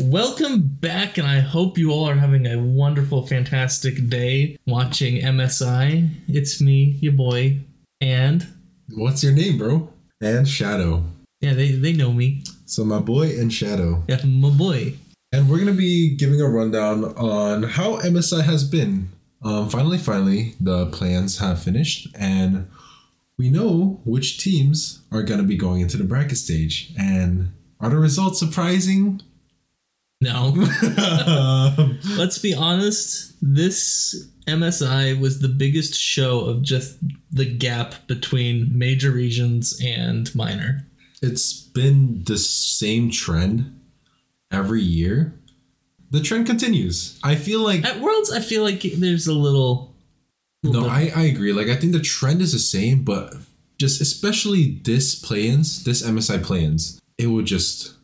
Welcome back, and I hope you all are having a wonderful, fantastic day watching MSI. It's me, your boy, and What's your name, bro? And Shadow. yeah, they, they know me. So my boy and Shadow. Yeah, my boy. And we're gonna be giving a rundown on how MSI has been. Um, finally, finally, the plans have finished, and we know which teams are gonna be going into the bracket stage. And are the results surprising? No, let's be honest. This MSI was the biggest show of just the gap between major regions and minor. it's been the same trend every year. The trend continues. I feel like At Worlds, I feel like there's a little. little No, I, I agree. Like I think the trend is the same, but just especially this play-ins, this MSI play-ins, it would just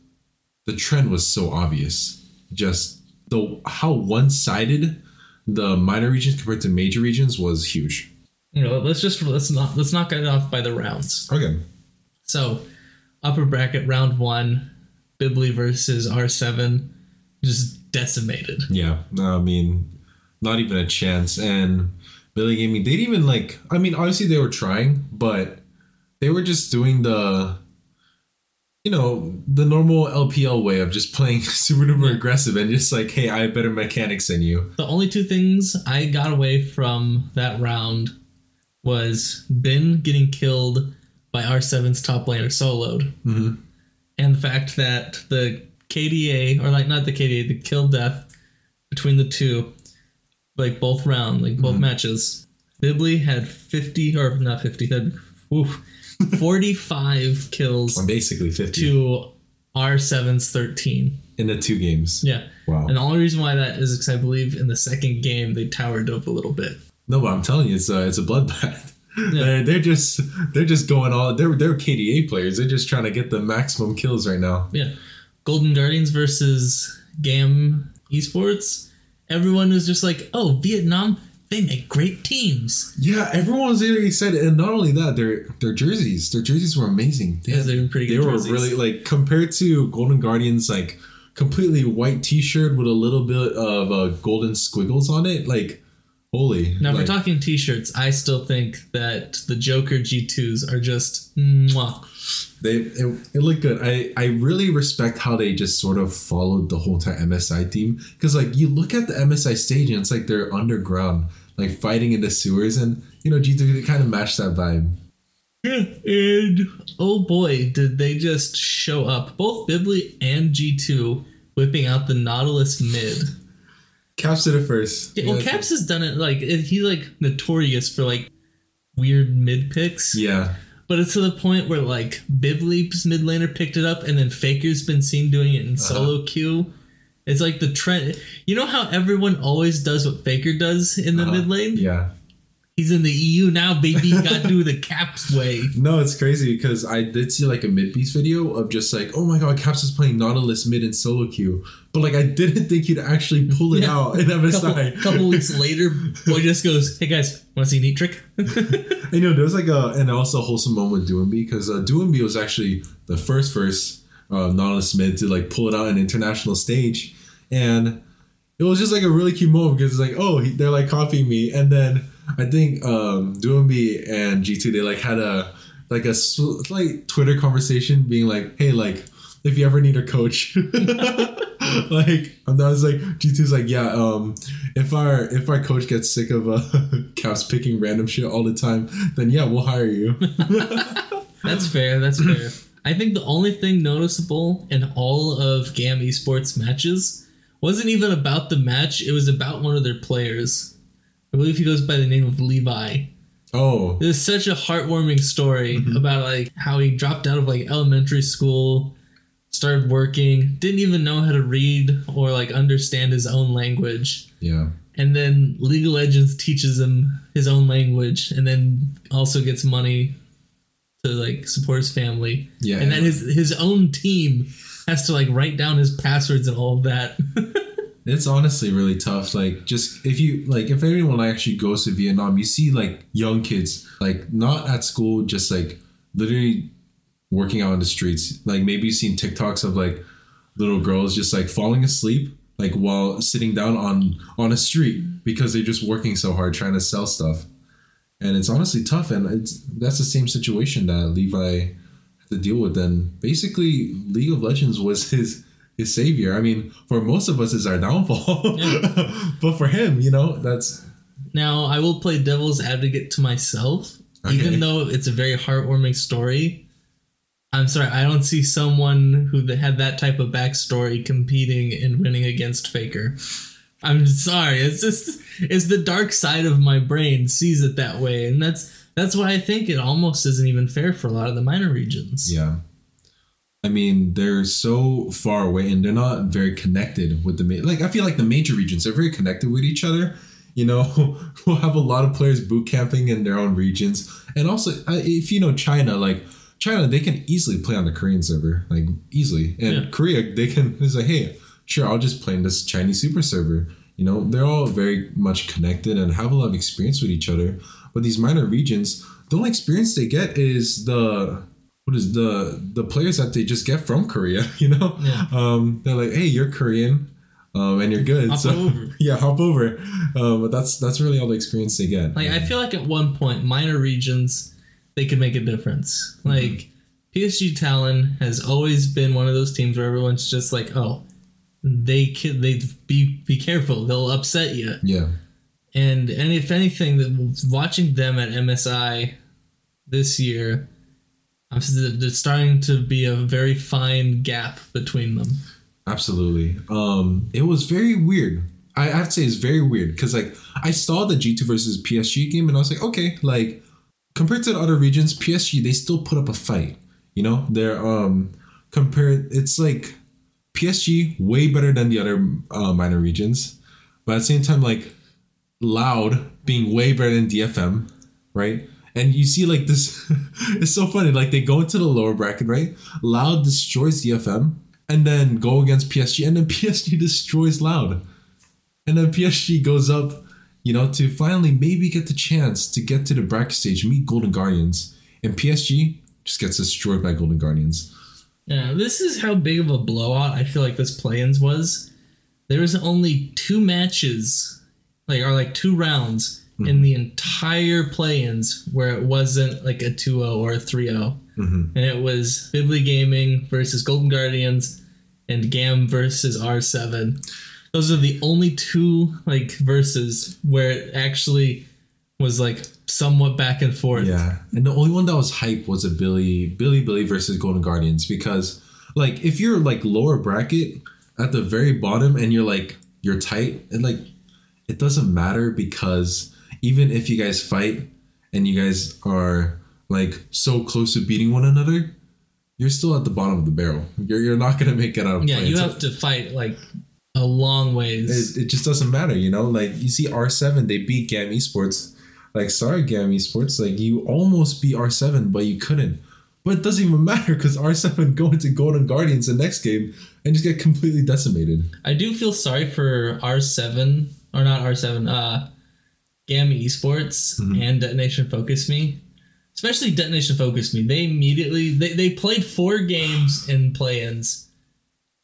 the trend was so obvious. Just the how one-sided the minor regions compared to major regions was huge. you know, let's just let's not let's not get it off by the rounds. Okay. So, upper bracket round one, Bibli versus R7, just decimated. Yeah. I mean, not even a chance. And Billy Gaming, they didn't even like I mean, obviously they were trying, but they were just doing the you know, the normal LPL way of just playing super duper aggressive and just like, hey, I have better mechanics than you. The only two things I got away from that round was Bin getting killed by R7's top laner soloed, Mm-hmm. and the fact that the KDA, or like not the KDA, the kill death between the two, like both round, like both matches, Bibli had 50, or not 50, had oof, 45 kills I'm basically 50 to R7's 13. in the two games. Yeah. Wow. And the only reason why that is because I believe in the second game they towered up a little bit. No, but I'm telling you, it's a, it's a bloodbath. Yeah. They're, they're just they're just going all they're they're KDA players. They're just trying to get the maximum kills right now. Yeah. Golden Guardians versus GAM Esports. Everyone was just like, oh, Vietnam, they make great teams. Yeah, everyone was really excited, and not only that, their their jerseys, their jerseys were amazing. They, Yeah, they were pretty they good were really like compared to Golden Guardians, like completely white T-shirt with a little bit of uh, golden squiggles on it. Like, holy! Now, if we're talking t shirts, I still think that the Joker G2s are just mwah. They it, it looked good. I I really respect how they just sort of followed the whole entire MSI team because like you look at the MSI stage and it's like they're underground, like fighting in the sewers, and you know G2 kind of matched that vibe. Yeah, And oh boy, did they just show up. Both Bibli and G2 whipping out the Nautilus mid. Caps did it first. Yeah, well, Yeah. Caps has done it like he's like notorious for like weird mid picks. Yeah. But it's to the point where like Bibli's mid laner picked it up, and then Faker's been seen doing it in solo queue. It's like the trend. You know how everyone always does what Faker does in the Uh-huh. mid lane? Yeah. He's in the EU now, baby. Got to do the Caps way. No, it's crazy because I did see like a mid piece video of just like, oh my god, Caps is playing Nautilus mid in solo queue. But like I didn't think he'd actually pull it Yeah. out in couple, MSI. couple weeks later, boy just goes, "Hey guys, want to see a neat trick?" You know, there was like a and also a wholesome moment with Doinb because uh, Doinb was actually the first first uh, Nautilus mid to like pull it out on an international stage, and it was just like a really cute moment because it's like, oh, he, they're like copying me, and then I think um, Doinb and G two they like had a like a slight Twitter conversation being like, hey, like if you ever need a coach. like and I was like G2's like yeah um if our if our coach gets sick of uh caps picking random shit all the time then yeah we'll hire you That's fair. That's fair. I think the only thing noticeable in all of GAM esports matches wasn't even about the match. It was about one of their players. I believe he goes by the name of Levi. oh It was such a heartwarming story Mm-hmm. about like how he dropped out of like elementary school, started working, didn't even know how to read or like understand his own language. yeah And then League of Legends teaches him his own language and then also gets money to like support his family. Yeah, And then his his own team has to like write down his passwords and all of that. It's honestly really tough. Like, just if you like, if anyone actually goes to Vietnam, you see like young kids, like not at school, just like literally working out in the streets. Like maybe you've seen TikToks of like little girls just like falling asleep like while sitting down on on a street because they're just working so hard trying to sell stuff and it's honestly tough and it's that's the same situation that levi had to deal with and basically league of legends was his his savior i mean for most of us it's our downfall Yeah. but for him you know that's Now, I will play devil's advocate to myself, Okay. even though it's a very heartwarming story. I'm sorry, I don't see someone who had that type of backstory competing and winning against Faker. I'm sorry, it's just it's the dark side of my brain sees it that way, and that's that's why I think it almost isn't even fair for a lot of the minor regions. Yeah. I mean, they're so far away and they're not very connected with the like. I feel like the major regions are very connected with each other. You know, we'll have a lot of players boot camping in their own regions, and also if you know China, like China, they can easily play on the Korean server, like easily, and Yeah. Korea, they can. It's like, hey, sure, I'll just play in this Chinese super server. You know, they're all very much connected and have a lot of experience with each other. But these minor regions, the only experience they get is the what is the the players that they just get from Korea. You know, Yeah. um, they're like, hey, you're Korean, um, and you're good. Hop so over. yeah, hop over. Um, but that's that's really all the experience they get. Like I feel like at one point, minor regions they could make a difference. Like PSG Talon has always been one of those teams where everyone's just like, oh, they can they be be careful, they'll upset you. yeah, And and if anything, that watching them at MSI this year, I'm there's starting to be a very fine gap between them. absolutely. Um, it was very weird. I have to say it's very weird because like I saw the G two versus PSG game and I was like, okay, like compared to the other regions, PSG they still put up a fight. You know, they're um compared. It's like PSG way better than the other uh, minor regions, but at the same time, like Loud being way better than DFM, right? And you see like this, it's so funny. Like they go into the lower bracket, right? Loud destroys DFM, and then go against PSG, and then PSG destroys Loud, and then PSG goes up, you know, to finally maybe get the chance to get to the bracket stage, meet Golden Guardians, and PSG just gets destroyed by Golden Guardians. Yeah, this is how big of a blowout I feel like this play-ins was. There was only two matches, like or like two rounds in the entire play-ins where it wasn't like a 2-0 or a 3-0. Mhm. And it was Bibli Gaming versus Golden Guardians and Gam versus R7. Those are the only two like verses where it actually was like somewhat back and forth. Yeah, and the only one that was hype was a Billy Billy Billy versus Golden Guardians because like if you're like lower bracket at the very bottom and you're like you're tight and like it doesn't matter because even if you guys fight and you guys are like so close to beating one another, you're still at the bottom of the barrel. You're you're not gonna make it out of Yeah, you have to fight like a long ways. it, it just doesn't matter, you know. Like you see R7, they beat Gam Esports. Like sorry, Gam Esports, like you almost beat R7, but you couldn't. But it doesn't even matter because R7 go into Golden Guardians the next game and just get completely decimated. I do feel sorry for R7 or not R7, uh Gam Esports Mm-hmm. and Detonation FocusMe. Especially Detonation FocusMe. They immediately they, they played four games in play-ins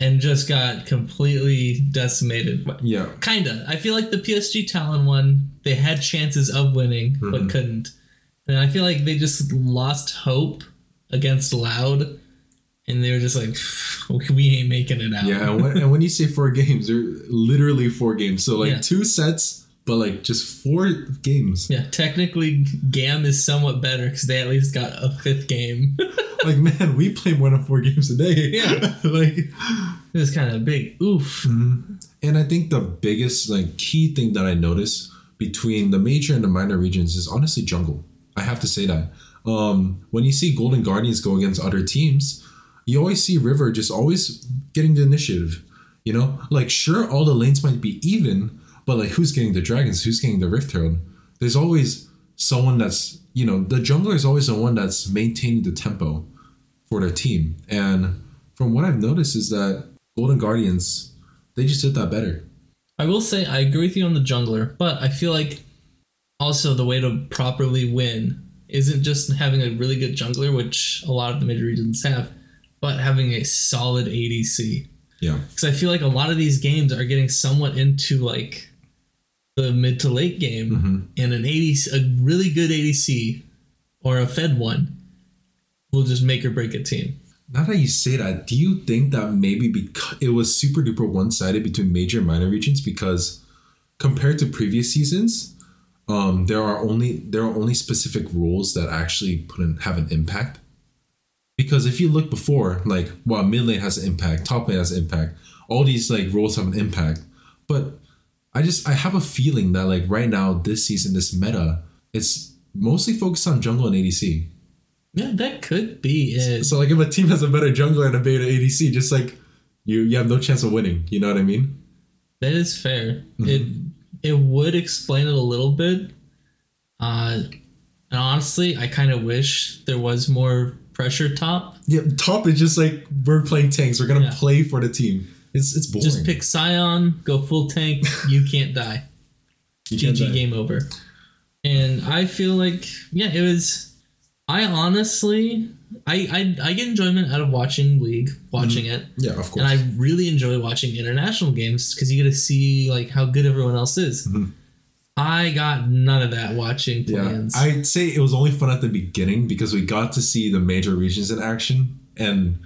and just got completely decimated. Yeah, Kinda. I feel like the PSG Talon one, they had chances of winning, Mm-hmm. but couldn't. And I feel like they just lost hope against Loud, and they were just like, we ain't making it out. yeah. And when, and when you say four games, they're literally four games. So like Yeah. two sets, but like just four games. Yeah, technically, GAM is somewhat better because they at least got a fifth game. like man, we play one of four games a day. Yeah. like it was kind of big. Oof. And I think the biggest like key thing that I noticed between the major and the minor regions is honestly jungle. I have to say that. Um, when you see Golden Guardians go against other teams, you always see River just always getting the initiative. You know, like sure all the lanes might be even, but like who's getting the dragons? Who's getting the Rift Herald? There's always someone that's you know the jungler is always the one that's maintaining the tempo for their team. And from what I've noticed is that Golden Guardians they just did that better. I will say I agree with you on the jungler, but I feel like also the way to properly win isn't just having a really good jungler, which a lot of the major regions have, but having a solid ADC. Yeah. because I feel like a lot of these games are getting somewhat into like the mid to late game, Mhm. and an ADC, a really good ADC or a Fed one will just make or break a team. Now that you say that, do you think that maybe because it was super duper one sided between major and minor regions because compared to previous seasons, um, there are only there are only specific rules that actually put in, have an impact. Because if you look before, like well, mid lane has an impact, top lane has an impact, all these like rules have an impact. But I just I have a feeling that like right now this season, this meta, it's mostly focused on jungle and ADC. Yeah, that could be it. So like if a team has a better jungler and a better ADC, just like you you have no chance of winning. You know what I mean? That is fair. Mm-hmm. It it would explain it a little bit. Uh, and honestly, I kind of wish there was more pressure top. Yeah, top is just like we're playing tanks. We're gonna Yeah. play for the team. It's it's boring. Just pick Sion, go full tank. You can't die. You can't GG die. game over. And I feel like yeah, it was. I honestly, I I, I get enjoyment out of watching League, watching it, Yeah, of course. and I really enjoy watching international games because you get to see like how good everyone else is. Mhm. I got none of that watching yeah. I'd say it was only fun at the beginning because we got to see the major regions in action. And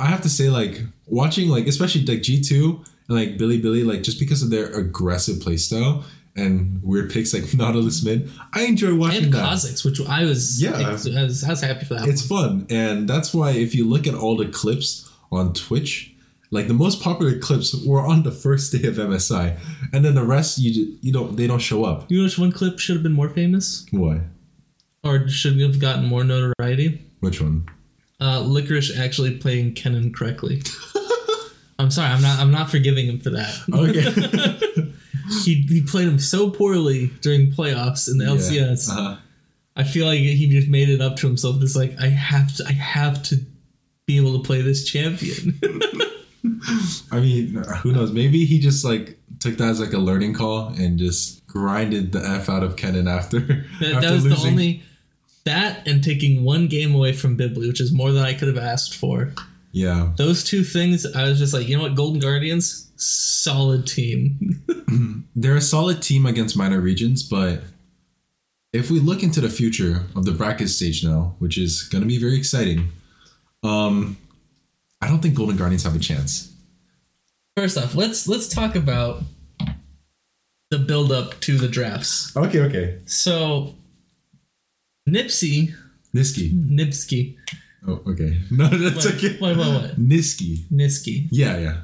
I have to say, like watching like especially like G two and like Bilibili, like just because of their aggressive playstyle and weird picks like Nautilus mid, I enjoy watching and that. Kha'Zix, which I was Yeah. I was, I was, I was happy for that. it's fun and that's why if you look at all the clips on twitch like the most popular clips were on the first day of msi and then the rest you you don't they don't show up you know which one clip should have been more famous why or should have gotten more notoriety? which one Uh, Licorice actually playing Kennen correctly. I'm sorry, I'm not. I'm not forgiving him for that. okay he he played him so poorly during playoffs in the LCS. uh-huh. I feel like he just made it up to himself. It's like I have to. I have to be able to play this champion. i mean who knows maybe he just like took that as like a learning call and just grinded the f out of kennen after That, after that was the only that and taking one game away from Bibli, which is more than I could have asked for. yeah Those two things, I was just like, you know what, Golden Guardians, solid team. they're a solid team against minor regions, but if we look into the future of the bracket stage now, which is going to be very exciting, um, I don't think Golden Guardians have a chance. First off, let's let's talk about the build up to the drafts. Okay, okay. So Nipsey Nisqy. Nipsky. Oh, okay. No, that's What, okay. what, what, what? Nisqy. Nisqy. Yeah, yeah.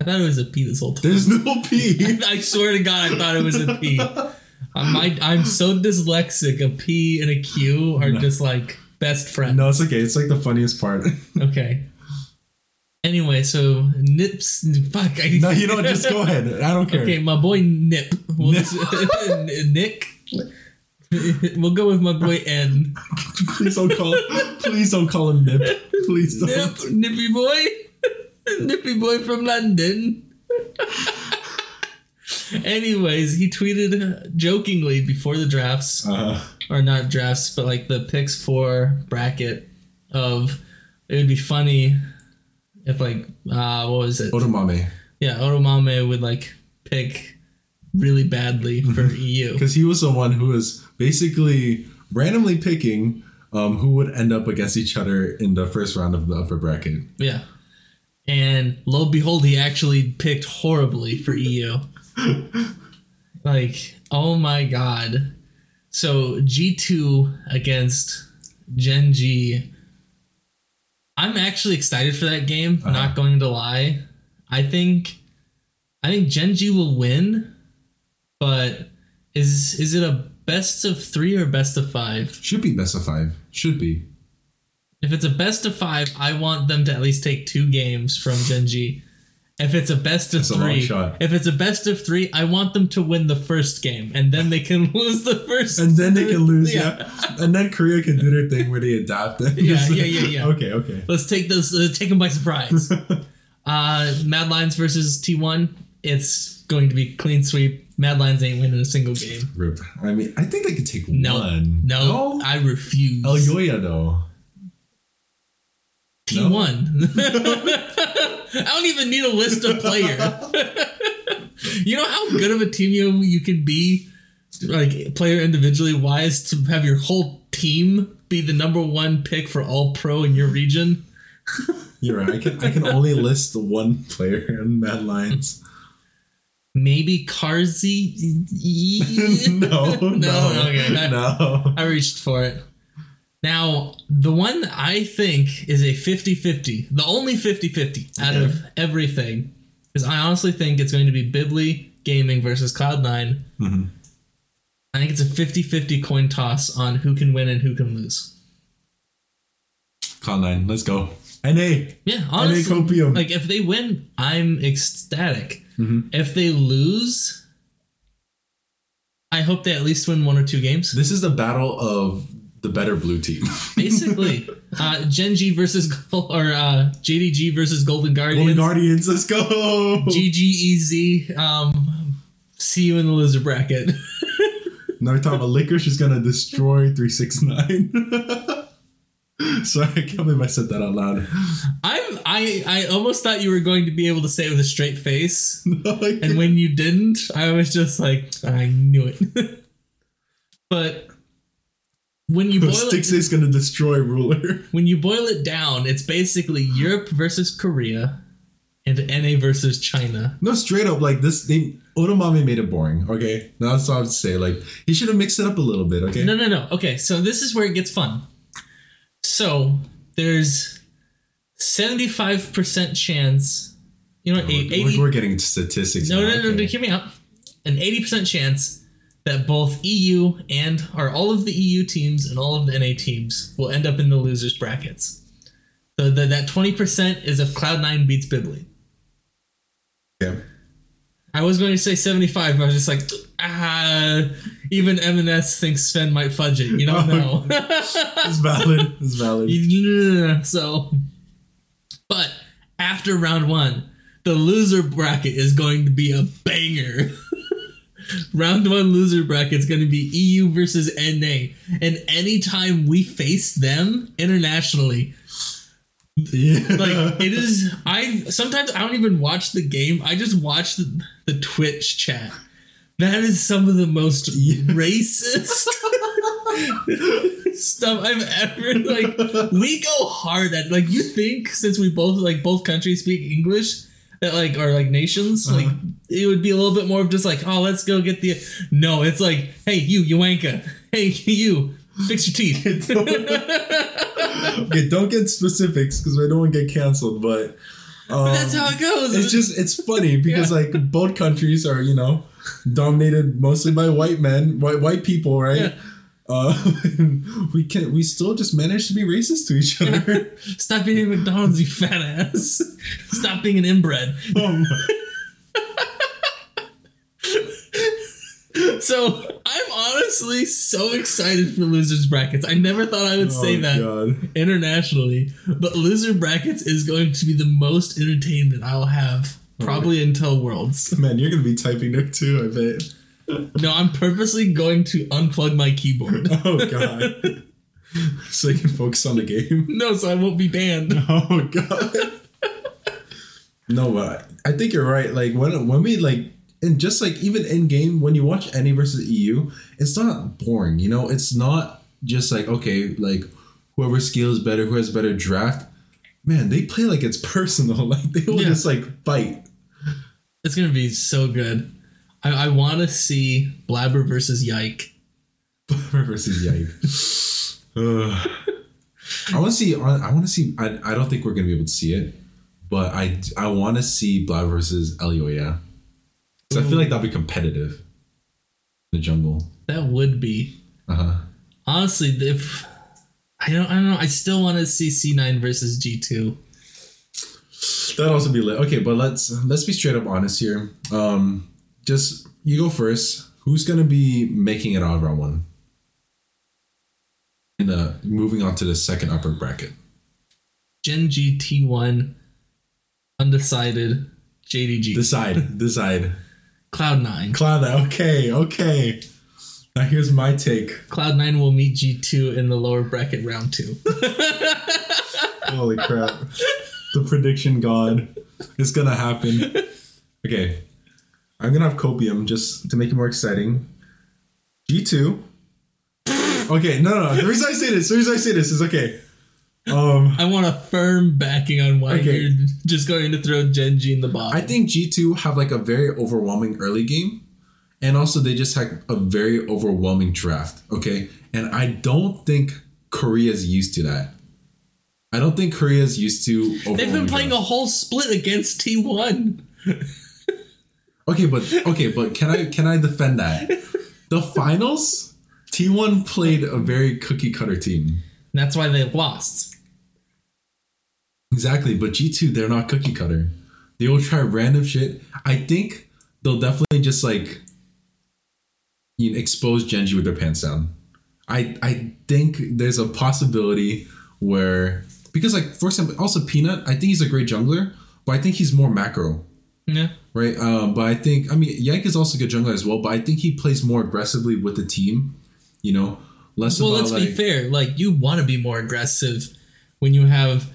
I thought it was a P this whole time. There's no P. I swear to God, I thought it was a P. I'm, I, I'm so dyslexic. A P and a Q are just like best friends. no, it's okay. It's like the funniest part. Okay. Anyway, so Nips. Fuck. I, no, you don't. Just go ahead. I don't care. Okay, my boy Nip. We'll Nip. just- Nick. We'll go with my boy N. Please don't call. please don't call him Nip. Please don't. Nip, nippy boy. Nippy boy from London. Anyways, he tweeted jokingly before the drafts, Uh, or not drafts, but like the picks for bracket of it would be funny if like uh what was it? Otomame. Yeah, Oromame would like pick really badly for EU. because he was the one who was basically randomly picking um, who would end up against each other in the first round of the upper bracket. Yeah. And lo and behold, he actually picked horribly for EU. like, oh my god. So G2 against Gen G. I'm actually excited for that game, Uh-huh. not going to lie. I think I think Gen G will win, but is is it a best of three or best of five? Should be best of five. Should be. If it's a best of five, I want them to at least take two games from Gen G. If it's a best of That's three, shot. if it's a best of three, I want them to win the first game, and then they can lose the first. And then they can lose, yeah. And then Korea can do their thing where they adapt. And Yeah, yeah, yeah, yeah. Okay, okay. Let's take those. Uh, take them by surprise. uh, Mad Lions versus T1. It's going to be clean sweep. Mad Lions ain't winning a single game. Rip. I mean, I think they could take No, one. no, no, I refuse. Elyoya though. T1. I don't even need a list of player. you know how good of a team you, you can be, like player individually wise, to have your whole team be the number one pick for all pro in your region? You're right. I can I can only list one player in Mad Lions. Maybe Carzzy? no, no, no, okay. I- no. I reached for it. Now, the one I think is a 50 50, the only 50 50 out Okay. of everything, is I honestly think it's going to be Bibly Gaming versus Cloud9. Mhm. I think it's a 50 50 coin toss on who can win and who can lose. Cloud nine, let's go. NA. Yeah, honestly. Copium. Like, if they win, I'm ecstatic. Mhm. If they lose, I hope they at least win one or two games. This is the battle of the better blue team. Basically, uh, Gen G versus Gol- or uh, JDG versus Golden Guardians. Golden Guardians, let's go. GGEZ. Um, see you in the loser bracket. Another time, a licorice is gonna destroy 369. Sorry, I can't believe I said that out loud. I'm I I almost thought you were going to be able to say it with a straight face, No, and when you didn't, I was just like, I knew it. but when you boil Stix it, is gonna destroy ruler. when you boil it down, it's basically Europe versus Korea, and NA versus China. No, straight up, like this. They Otomami made it boring. Okay, that's what I would say. Like he should have mixed it up a little bit. Okay, No, no, no. Okay, so this is where it gets fun. So there's seventy-five percent chance. You know, We're- 80, we're, getting statistics. No, now, no, no, no, hear me out. An eighty percent chance that both EU and or all of the EU teams and all of the NA teams will end up in the losers brackets. So the, that twenty percent is if Cloud Nine beats Bibly. Yeah. I was going to say seventy-five, but I was just like, ah. Even M&S thinks Sven might fudge it. You don't oh, know. It's valid. It's valid. so, but after round one, the loser bracket is going to be a banger. round one loser bracket is going to be EU versus NA, and anytime we face them internationally, Yeah. like it is. I sometimes I don't even watch the game. I just watch the, the Twitch chat. That is some of the most racist stuff I've ever like. We go hard at like you think since we both like both countries speak English that like are like nations like it would be a little bit more of just like oh let's go get the no it's like hey you Yuanka hey you fix your teeth okay, don't get specifics because I don't want to get canceled. But um, that's how it goes it's just it's funny because Yeah. like both countries are you know dominated mostly by white men, white white people, right? Yeah. Uh, we can we still just manage to be racist to each other. Stop eating McDonald's, you fat ass. Stop being an inbred. Um, So I'm honestly so excited for losers brackets. I never thought I would say oh, that God. internationally, but loser brackets is going to be the most entertainment I'll have probably mm-hmm. until Worlds. Man, you're gonna be typing there too. I bet. No, I'm purposely going to unplug my keyboard. Oh God. so you can focus on the game. No, so I won't be banned. Oh God. no, but I think you're right. Like when when we like and just like even in game when you watch any versus EU, it's not boring. You know, it's not just like okay, like whoever skills better, who has better draft. Man, they play like it's personal. Like they will Yeah. just like fight. It's gonna be so good. I, I want to see Blabber versus Yike. Blabber versus Yike. I want to see. I want to see. I, I don't think we're gonna be able to see it, but I I want to see Blab versus Elyoya. So I feel like that'd be competitive. in The jungle. That would be Uh huh. honestly if I don't I don't know. I still want to see C9 versus G2. That'd also be lit. Okay, but let's let's be straight up honest here. Um, just you go first. Who's gonna be making it out of round one? And uh, moving on to the second upper bracket. Gen G T1 undecided JDG Decide. decide. Cloud9. Cloud. nine. Okay. Okay. Now here's my take. Cloud9 will meet G2 in the lower bracket round two. Holy crap. the prediction god. It's gonna happen. Okay. I'm gonna have copium just to make it more exciting. G2. Okay, no, no, no. The reason I say this, the reason I say this is okay. Um I want a firm backing on why Okay. you're just going to throw Gen G in the box. I think G2 have like a very overwhelming early game. And also they just had a very overwhelming draft. Okay. And I don't think Korea's used to that. I don't think Korea's used to They've been playing a whole split against T1. Okay, but okay, but can I can I defend that? The finals, T1 played a very cookie cutter team. That's why they lost. Exactly, but G2 they're not cookie cutter. They will try random shit. I think they'll definitely just like you know, expose Gen G with their pants down. I I think there's a possibility where because like for example, also Peanut, I think he's a great jungler, but I think he's more macro. Yeah. right? Um, but I think I mean Yank is also a good jungler as well, but I think he plays more aggressively with the team. You know, less Well, about let's like be fair. Like, you want to be more aggressive when you have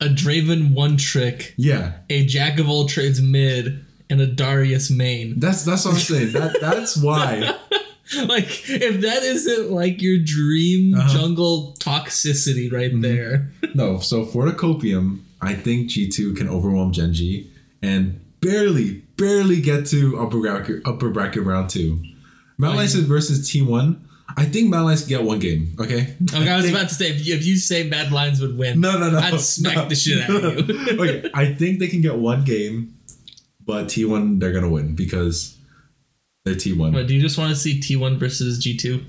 a Draven one trick, yeah. a Jack of all trades mid, and a Darius main. That's that's what I'm saying. That that's why. like, if that isn't like your dream Uh-huh. jungle toxicity right there. No, so for the copium, I think G2 can overwhelm Gen G and barely, barely get to upper bracket upper bracket round two. Mount Like- Lice versus T1. I think Lice can get one game. Okay. Okay, I was about to say, if you, if you say Mad Lions would win, No, no, no. I'd smack no. the shit out of you. okay, I think they can get one game, but T1 they're gonna win because they're T1. What, do you just want to see T1 versus G2?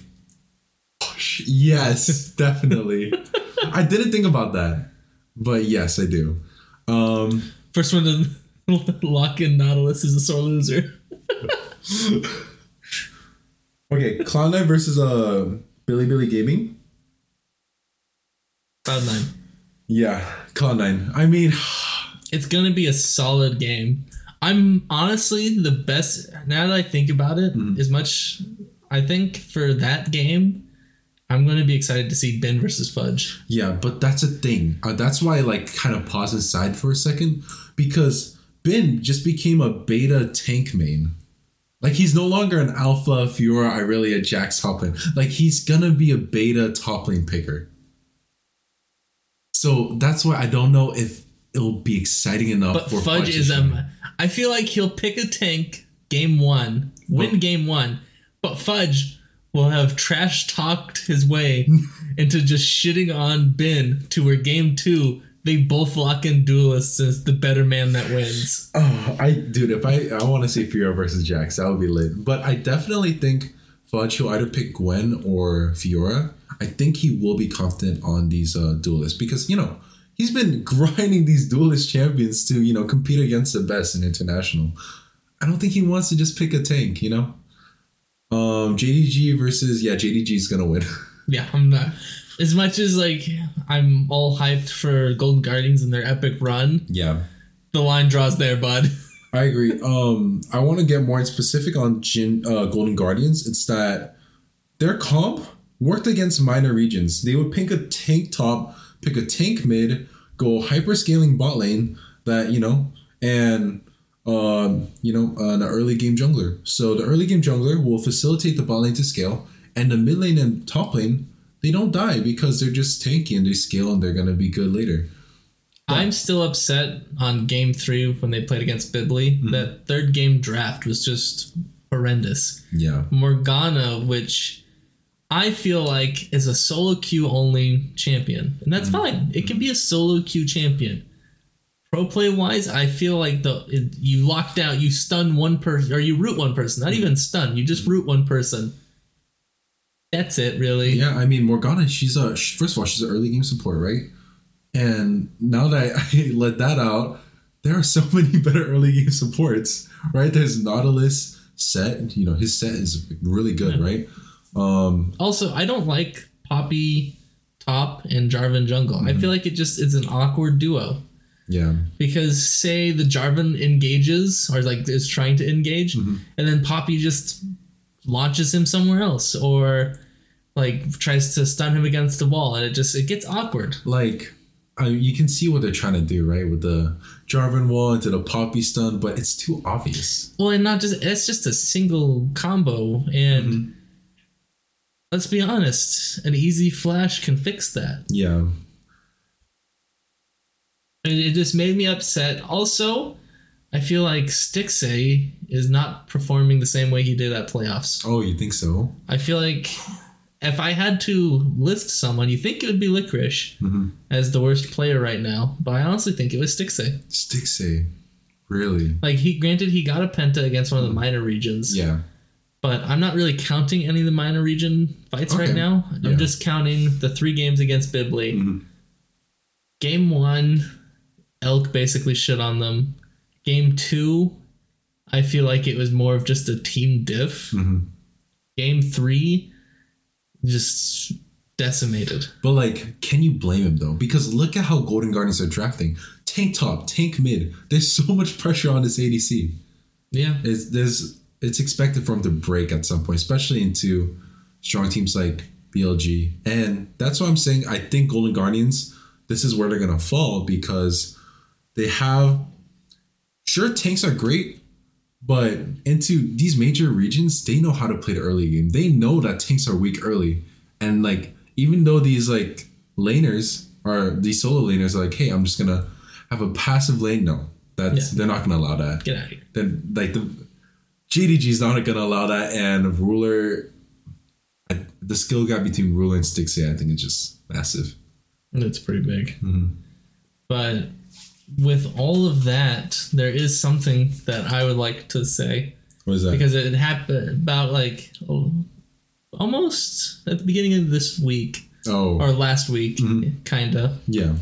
Yes, definitely. I didn't think about that, but yes, I do. Um, First one to lock in Nautilus is a sore loser. okay, Cloud9 versus uh Bilibili Gaming. Cloud9. Yeah, Cloud9. I mean, It's gonna be a solid game. I'm honestly the best. Now that I think about it, Mm-hmm. as much I think for that game, I'm gonna be excited to see Bin versus Fudge. yeah, but that's a thing. Uh, that's why I like kind of pause aside for a second because Bin just became a beta tank main. Like he's no longer an alpha Fiora Irelia Jax top lane. Like he's gonna be a beta top lane picker. So that's why I don't know if it'll be exciting enough But for Fudge to is um. I feel like he'll pick a tank game one, win game one, but Fudge will have trash talked his way into just shitting on Bin to where game two they both lock in duelists as the better man that wins. Oh, I dude, if I I want to see Fiora versus Jax, that would be lit. But I definitely think Fudge will either pick Gwen or Fiora. I think he will be confident on these uh, duelists because you know he's been grinding these duelist champions to you know compete against the best in international. I don't think he wants to just pick a tank. You know, um, JDG versus yeah, JDG is gonna win. Yeah, I'm not. As much as like I'm all hyped for Golden Guardians and their epic run, yeah, the line draws there, bud. I agree. Um, I want to get more specific on Jin, uh, Golden Guardians. It's that their comp worked against minor regions. They would pick a tank top, pick a tank mid, go hyper scaling bot lane. That you know, and um, you know, an early game jungler. So the early game jungler will facilitate the bot lane to scale, and the mid lane and top lane they don't die because they're just tanky and they scale and they're gonna be good later. I'm still upset on game three when they played against Bibli. Mm-hmm. That third game draft was just horrendous. Yeah. Morgana, which I feel like is a solo queue only champion, and that's mm-hmm. fine. It can be a solo queue champion. Pro play wise, I feel like the it, you locked out, you stun one person, or you root one person. Not mm-hmm. even stun, you just root one person. That's it, really. Yeah, I mean Morgana, she's a first of all, she's an early game support, right? And now that I, I let that out, there are so many better early game supports, right? There's Nautilus set, you know, his set is really good, right? Um, Also, I don't like Poppy top and Jarvan jungle. I feel like it just is an awkward duo. yeah, because say the Jarvan engages or like is trying to engage, and then Poppy just launches him somewhere else or like tries to stun him against the wall and it just it gets awkward. Like, I, you can see what they're trying to do, right? With the Jarvan wall into the Poppy stun, but it's too obvious. Well, and not just it's just a single combo and Mm-hmm. Let's be honest, an easy flash can fix that. Yeah. And it just made me upset. Also, I feel like Stixxay is not performing the same way he did at playoffs. Oh, you think so? I feel like if I had to list someone, you think it would be Licorice Mm-hmm. as the worst player right now, but I honestly think it was Stixxay. Stixxay. Really? Like he granted he got a penta against one of the minor regions, Yeah. But I'm not really counting any of the minor region fights right now. Yeah. I'm just counting the three games against Bibley. Mhm. Game one, Elk basically shit on them. Game two, I feel like it was more of just a team diff. Mhm. Game three, just decimated. But like, can you blame him though? Because look at how Golden Guardians are drafting. Tank top, tank mid. There's so much pressure on this ADC. Yeah. It's there's it's expected for him to break at some point, especially into strong teams like BLG. And that's why I'm saying I think Golden Guardians, this is where they're gonna fall because they have sure tanks are great, but into these major regions, they know how to play the early game. They know that tanks are weak early. And like even though these like laners or these solo laners are like, hey, I'm just gonna have a passive lane. No, that's Yeah. they're not gonna allow that Get out of here. then like the JDG is not gonna allow that, and Ruler, I, the skill gap between Ruler and Stixxay, I think is just massive. It's pretty big. Mhm. But with all of that, there is something that I would like to say What is that? because it happened about like oh, almost at the beginning of this week oh, or last week, kinda. yeah,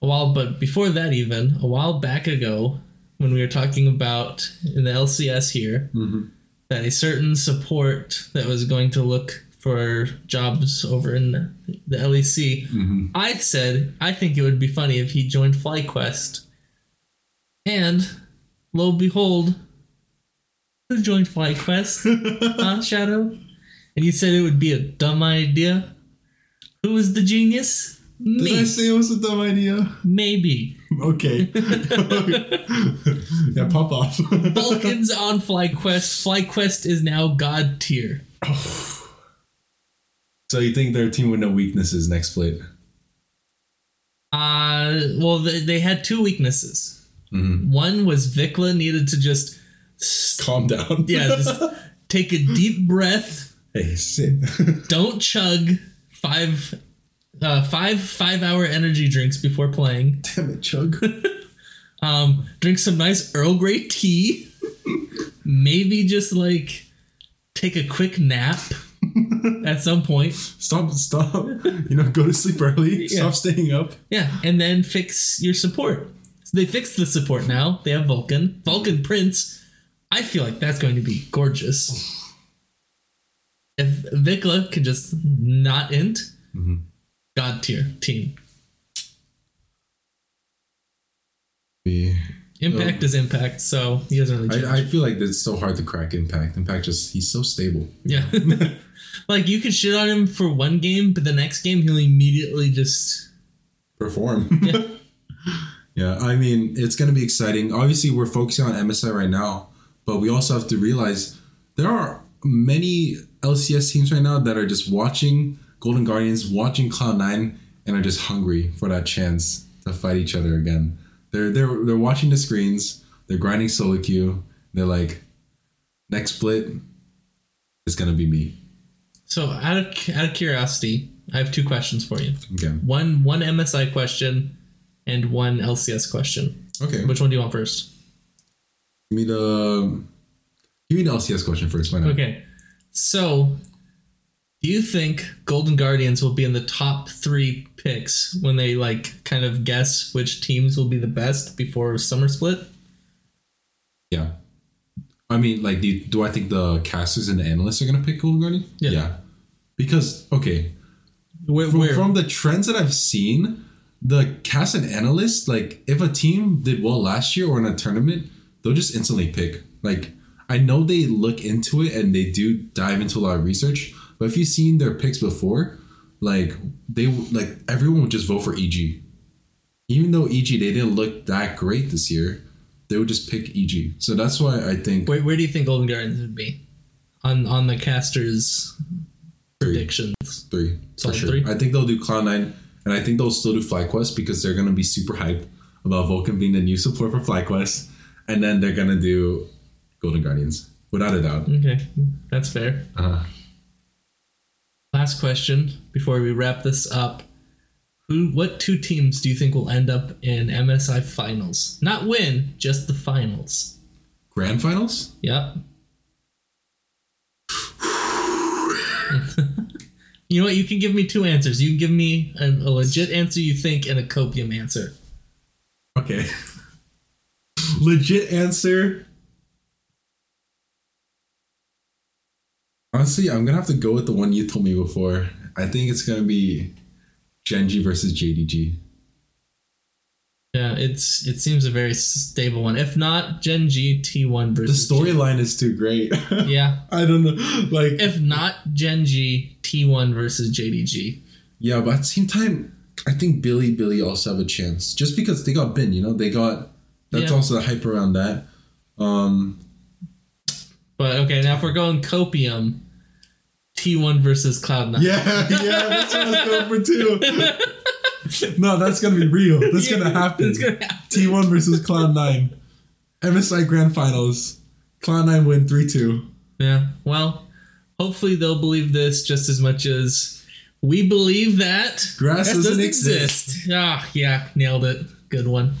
A while, but before that, even a while back ago, when we were talking about in the LCS here, Mhm. that a certain support that was going to look for jobs over in the, the LEC, Mhm. I said I think it would be funny if he joined FlyQuest, and lo and behold, who joined FlyQuest? huh, Shadow? And you said it would be a dumb idea. Who was the genius? Did I say it was a dumb idea? Maybe. Okay. yeah, pop off. Vulcans on FlyQuest. FlyQuest is now God tier. so you think their team with no weaknesses next split? Uh, well, they, they had two weaknesses. Mhm. One was VicLa needed to just, Calm down. yeah, just take a deep breath, hey, sit. don't chug five, uh, five five hour energy drinks before playing. Damn it, Chug. Um, drink some nice Earl Grey tea. Maybe just like take a quick nap at some point. Stop, stop. You know, go to sleep early. Yeah. Stop staying up. Yeah, and then fix your support. So they fixed the support now. They have Vulcan. Vulcan Prince. I feel like that's going to be gorgeous. If VicLa could just not int, Mhm. God tier team. Yeah. Impact is impact, so he doesn't really change. I, I feel like it's so hard to crack Impact. Impact just he's so stable. yeah. like you could shit on him for one game, but the next game he'll immediately just Perform. Yeah. yeah, I mean it's gonna be exciting. Obviously, we're focusing on MSI right now, but we also have to realize there are many LCS teams right now that are just watching Golden Guardians, watching Cloud Nine, and are just hungry for that chance to fight each other again. They're they're they're watching the screens. They're grinding solo queue. They're like, next split is gonna be me. so out of out of curiosity, I have two questions for you. Okay. One one MSI question and one LCS question. Okay. Which one do you want first? Give me the give me the LCS question first. Why not? Okay. So, do you think Golden Guardians will be in the top 3 picks when they like kind of guess which teams will be the best before summer split? Yeah. I mean, like, do, you- do I think the casters and the analysts are gonna pick Golden Guardian? Yeah. Because okay, Where, from, where from the trends that I've seen, the cast and analysts, like, if a team did well last year or in a tournament, they'll just instantly pick. Like, I know they look into it and they do dive into a lot of research. But if you've seen their picks before, like they like everyone would just vote for EG. Even though EG they didn't look that great this year, they would just pick EG. So that's why I think Where, where do you think Golden Guardians would be on on the casters' predictions? three for sure. three? I think they'll do Cloud Nine, and I think they'll still do FlyQuest because they're gonna be super hyped about Vulcan being the new support for FlyQuest, and then they're gonna do Golden Guardians without a doubt. Okay, that's fair. Uh, Last question before we wrap this up. Who what two teams do you think will end up in MSI finals? Not win, just the finals. grand finals? Yep. you know what? You can give me two answers. You can give me a, a legit answer you think and a copium answer. Okay. Legit answer. Honestly, I'm gonna have to go with the one you told me before. I think it's gonna be Gen G versus JDG. Yeah, it's it seems a very stable one. If not, Gen G T1 versus. The storyline is too great. Yeah. I don't know. Like If not Gen G T1 versus JDG. Yeah, but at the same time, I think Bilibili also have a chance. Just because they got Bin, you know, they got that's Yeah. also the hype around that. Um But okay, now if we're going copium, T1 versus Cloud9. Yeah, yeah, that's what I was going for too. no, that's gonna be real. That's gonna happen. It's gonna happen. T1 versus Cloud9. MSI Grand Finals. Cloud9 win 3 2. Yeah. Well, hopefully they'll believe this just as much as we believe that Grass doesn't exist. Ah, yeah, nailed it. Good one.